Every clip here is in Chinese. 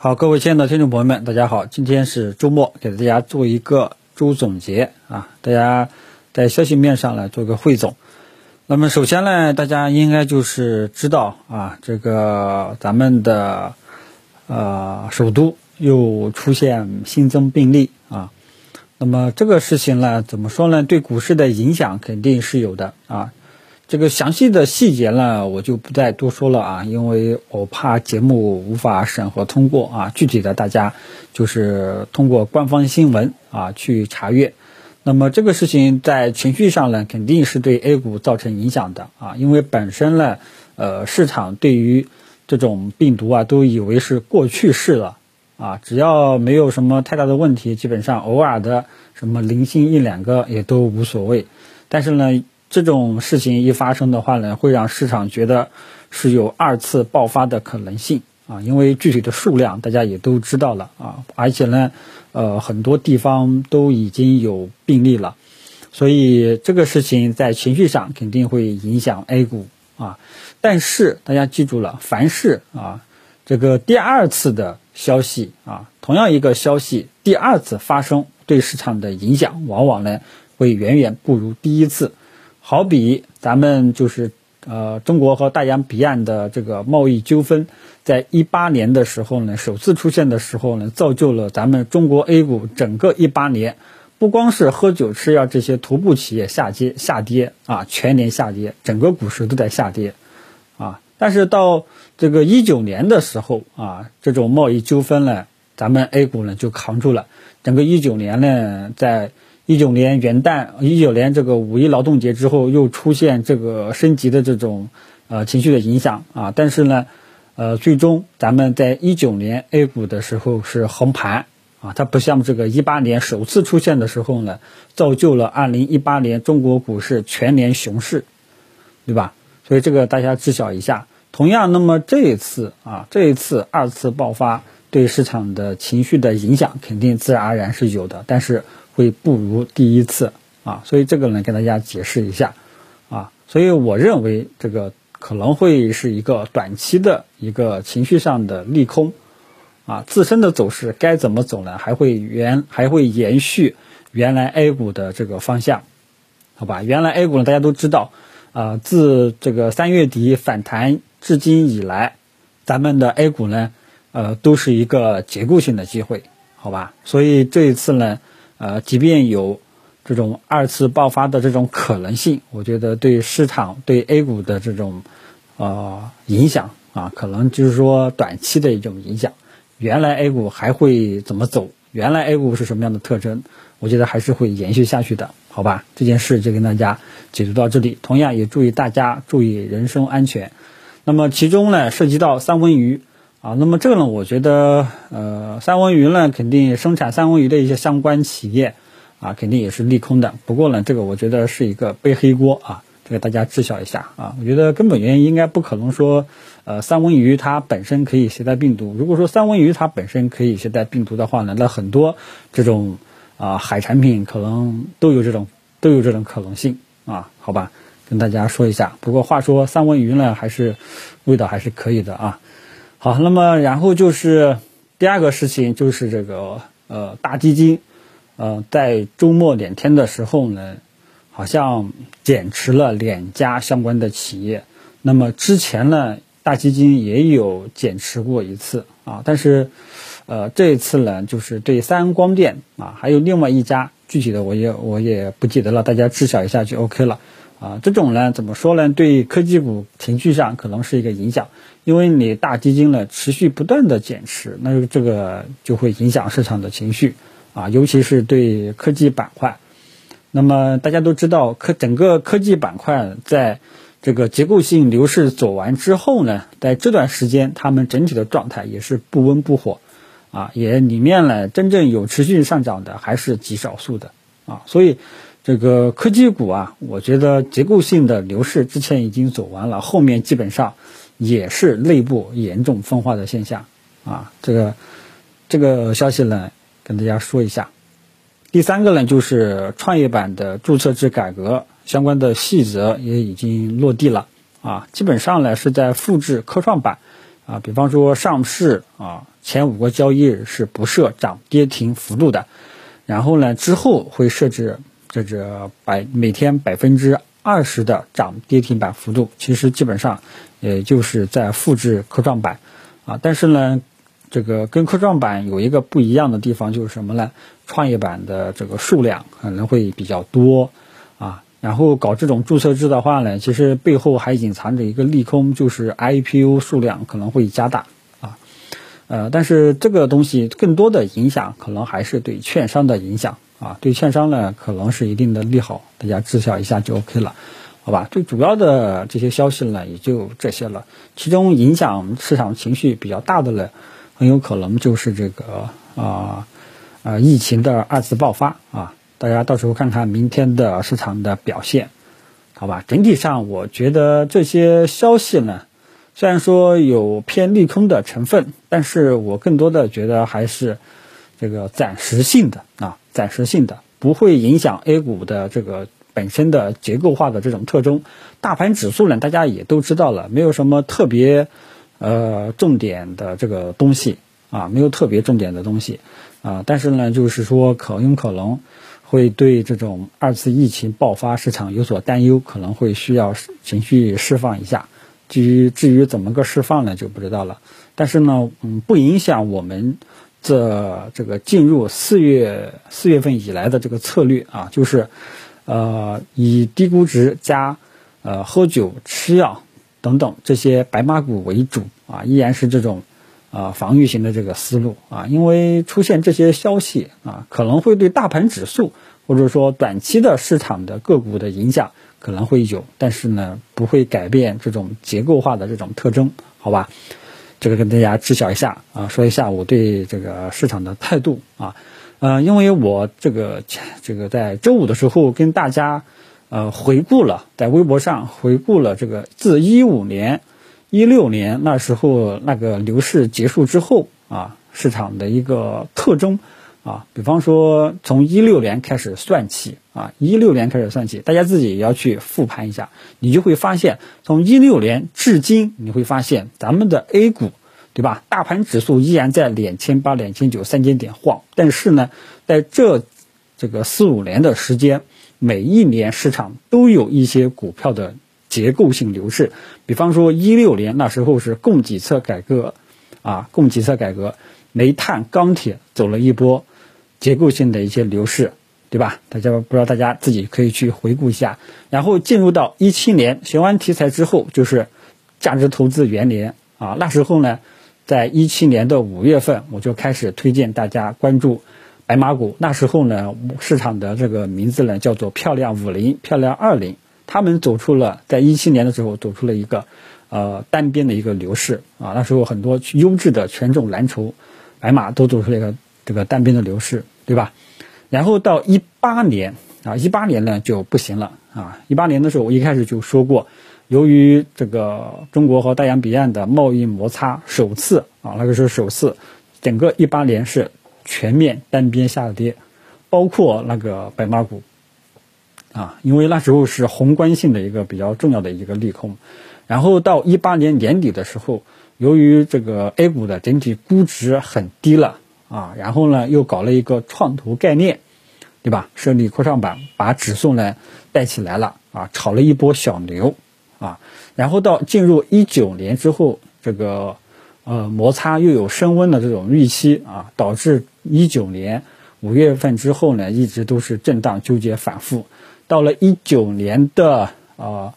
好，各位亲爱的听众朋友们，大家好，今天是周末，给大家做一个周总结啊，大家在消息面上来做个汇总。那么首先呢，大家应该就是知道啊，这个咱们的呃首都又出现新增病例啊，那么这个事情呢，怎么说呢？对股市的影响肯定是有的啊。这个详细的细节呢，我就不再多说了啊，因为我怕节目无法审核通过啊。具体的大家就是通过官方新闻啊去查阅。那么这个事情在情绪上呢，肯定是对 A 股造成影响的啊，因为本身呢，呃，市场对于这种病毒啊，都以为是过去式了啊，只要没有什么太大的问题，基本上偶尔的什么零星一两个也都无所谓。但是呢。这种事情一发生的话呢，会让市场觉得是有二次爆发的可能性啊，因为具体的数量大家也都知道了啊，而且呢，呃，很多地方都已经有病例了，所以这个事情在情绪上肯定会影响 A 股啊。但是大家记住了，凡是啊这个第二次的消息啊，同样一个消息第二次发生，对市场的影响往往呢会远远不如第一次。好比咱们就是呃，中国和大洋彼岸的这个贸易纠纷，在一八年的时候呢，首次出现的时候呢，造就了咱们中国 A 股整个一八年，不光是喝酒吃药这些头部企业下跌下跌啊，全年下跌，整个股市都在下跌啊。但是到这个一九年的时候啊，这种贸易纠纷呢，咱们 A 股呢就扛住了，整个一九年呢在。一九年元旦，一九年这个五一劳动节之后，又出现这个升级的这种呃情绪的影响啊，但是呢，呃，最终咱们在一九年 A 股的时候是横盘啊，它不像这个一八年首次出现的时候呢，造就了二零一八年中国股市全年熊市，对吧？所以这个大家知晓一下。同样，那么这一次啊，这一次二次爆发对市场的情绪的影响，肯定自然而然是有的，但是。会不如第一次啊，所以这个呢，跟大家解释一下啊，所以我认为这个可能会是一个短期的一个情绪上的利空啊，自身的走势该怎么走呢？还会原还会延续原来 A 股的这个方向，好吧？原来 A 股呢，大家都知道啊，自这个三月底反弹至今以来，咱们的 A 股呢，呃，都是一个结构性的机会，好吧？所以这一次呢。呃，即便有这种二次爆发的这种可能性，我觉得对市场对 A 股的这种呃影响啊，可能就是说短期的一种影响。原来 A 股还会怎么走？原来 A 股是什么样的特征？我觉得还是会延续下去的，好吧？这件事就跟大家解读到这里。同样也注意大家注意人身安全。那么其中呢，涉及到三文鱼。啊，那么这个呢，我觉得，呃，三文鱼呢，肯定生产三文鱼的一些相关企业，啊，肯定也是利空的。不过呢，这个我觉得是一个背黑锅啊，这个大家知晓一下啊。我觉得根本原因应该不可能说，呃，三文鱼它本身可以携带病毒。如果说三文鱼它本身可以携带病毒的话呢，那很多这种啊海产品可能都有这种都有这种可能性啊。好吧，跟大家说一下。不过话说，三文鱼呢，还是味道还是可以的啊。好，那么然后就是第二个事情，就是这个呃大基金，呃在周末两天的时候呢，好像减持了两家相关的企业。那么之前呢，大基金也有减持过一次啊，但是呃这一次呢，就是对三安光电啊，还有另外一家，具体的我也我也不记得了，大家知晓一下就 OK 了。啊，这种呢，怎么说呢？对科技股情绪上可能是一个影响，因为你大基金呢持续不断的减持，那这个就会影响市场的情绪啊，尤其是对科技板块。那么大家都知道，科整个科技板块在这个结构性牛市走完之后呢，在这段时间，他们整体的状态也是不温不火啊，也里面呢真正有持续上涨的还是极少数的啊，所以。这个科技股啊，我觉得结构性的牛市之前已经走完了，后面基本上也是内部严重分化的现象啊。这个这个消息呢，跟大家说一下。第三个呢，就是创业板的注册制改革相关的细则也已经落地了啊，基本上呢是在复制科创板啊，比方说上市啊前五个交易日是不设涨跌停幅度的，然后呢之后会设置这这百每天百分之二十的涨跌停板幅度，其实基本上也就是在复制科创板啊，但是呢。这个跟科创板有一个不一样的地方，就是什么呢？创业板的这个数量可能会比较多啊。然后搞这种注册制的话呢，其实背后还隐藏着一个利空，就是 IPO 数量可能会加大啊。呃，但是这个东西更多的影响可能还是对券商的影响啊。对券商呢，可能是一定的利好，大家知晓一下就 OK 了，好吧？最主要的这些消息呢，也就这些了。其中影响市场情绪比较大的呢。很有可能就是这个啊啊疫情的二次爆发啊，大家到时候看看明天的市场的表现，好吧？整体上我觉得这些消息呢，虽然说有偏利空的成分，但是我更多的觉得还是这个暂时性的啊，暂时性的不会影响 A 股的这个本身的结构化的这种特征。大盘指数呢，大家也都知道了，没有什么特别。呃，重点的这个东西啊，没有特别重点的东西啊，但是呢，就是说可有可能会对这种二次疫情爆发市场有所担忧，可能会需要情绪释放一下。至于至于怎么个释放呢，就不知道了。但是呢，嗯，不影响我们这这个进入四月四月份以来的这个策略啊，就是呃以低估值加呃喝酒吃药。等等这些白马股为主啊，依然是这种啊防御型的这个思路啊，因为出现这些消息啊，可能会对大盘指数或者说短期的市场的个股的影响可能会有，但是呢不会改变这种结构化的这种特征，好吧？这个跟大家知晓一下啊，说一下我对这个市场的态度啊，嗯，因为我这个这个在周五的时候跟大家。呃，回顾了在微博上回顾了这个自一五年、一六年那时候那个牛市结束之后啊，市场的一个特征啊，比方说从一六年开始算起啊，一六年开始算起，大家自己也要去复盘一下，你就会发现，从一六年至今，你会发现咱们的 A 股，对吧？大盘指数依然在两千八、两千九三千点晃，但是呢，在这这个四五年的时间。每一年市场都有一些股票的结构性牛市，比方说一六年那时候是供给侧改革，啊，供给侧改革，煤炭、钢铁走了一波结构性的一些流逝，对吧？大家不知道，大家自己可以去回顾一下。然后进入到一七年雄安题材之后，就是价值投资元年啊，那时候呢，在一七年的五月份，我就开始推荐大家关注。白马股那时候呢，市场的这个名字呢叫做“漂亮五零”“漂亮二零”，他们走出了在一七年的时候走出了一个，呃单边的一个牛市啊。那时候很多优质的权重蓝筹白马都走出了一个这个单边的流失，对吧？然后到一八年啊，一八年呢就不行了啊。一八年的时候我一开始就说过，由于这个中国和大洋彼岸的贸易摩擦首次啊，那个时候首次，整个一八年是。全面单边下跌，包括那个白马股，啊，因为那时候是宏观性的一个比较重要的一个利空，然后到一八年年底的时候，由于这个 A 股的整体估值很低了啊，然后呢又搞了一个创投概念，对吧？设立科创板，把指数呢带起来了啊，炒了一波小牛啊，然后到进入一九年之后，这个。呃，摩擦又有升温的这种预期啊，导致一九年五月份之后呢，一直都是震荡纠结反复。到了一九年的呃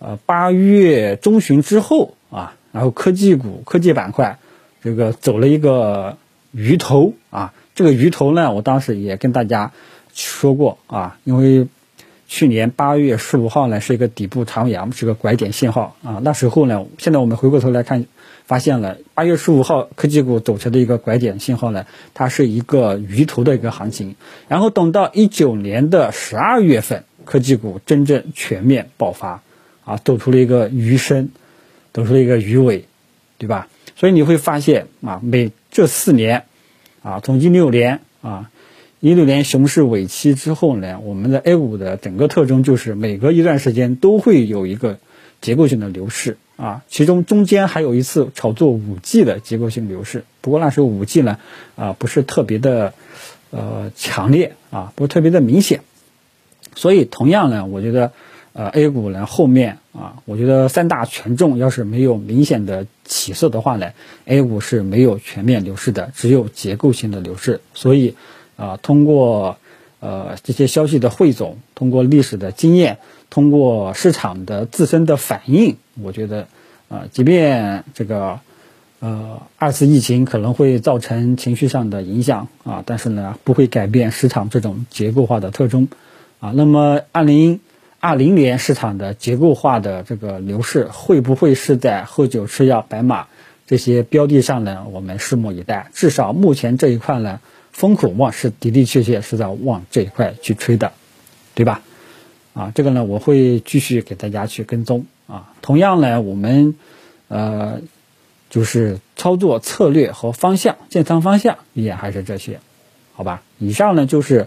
呃八月中旬之后啊，然后科技股、科技板块这个走了一个鱼头啊。这个鱼头呢，我当时也跟大家说过啊，因为去年八月十五号呢是一个底部长阳，是个拐点信号啊。那时候呢，现在我们回过头来看。发现了八月十五号科技股走出的一个拐点信号呢，它是一个鱼头的一个行情。然后等到一九年的十二月份，科技股真正全面爆发，啊，走出了一个鱼身，走出了一个鱼尾，对吧？所以你会发现啊，每这四年，啊，从一六年啊，一六年熊市尾期之后呢，我们的 A 股的整个特征就是每隔一段时间都会有一个结构性的牛市啊，其中中间还有一次炒作五 G 的结构性牛市，不过那时候五 G 呢啊不是特别的呃强烈啊，不是特别的明显，所以同样呢，我觉得呃 A 股呢后面啊，我觉得三大权重要是没有明显的起色的话呢，A 股是没有全面牛市的，只有结构性的牛市，所以啊通过。呃，这些消息的汇总，通过历史的经验，通过市场的自身的反应，我觉得，啊，即便这个，呃，二次疫情可能会造成情绪上的影响啊，但是呢，不会改变市场这种结构化的特征，啊，那么二零二零年市场的结构化的这个牛市，会不会是在喝酒吃药白马这些标的上呢？我们拭目以待。至少目前这一块呢。风口望是的的确确是在往这一块去吹的，对吧？啊，这个呢我会继续给大家去跟踪啊。同样呢，我们呃就是操作策略和方向，建仓方向依然还是这些，好吧？以上呢就是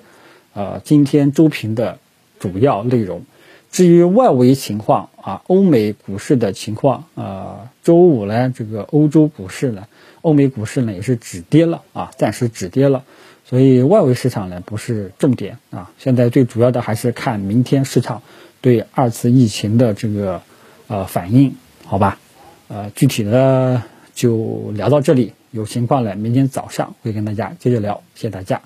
呃今天周评的主要内容。至于外围情况啊，欧美股市的情况啊，周五呢这个欧洲股市呢。欧美股市呢也是止跌了啊，暂时止跌了，所以外围市场呢不是重点啊，现在最主要的还是看明天市场对二次疫情的这个呃反应，好吧？呃，具体的就聊到这里，有情况呢明天早上会跟大家接着聊，谢谢大家。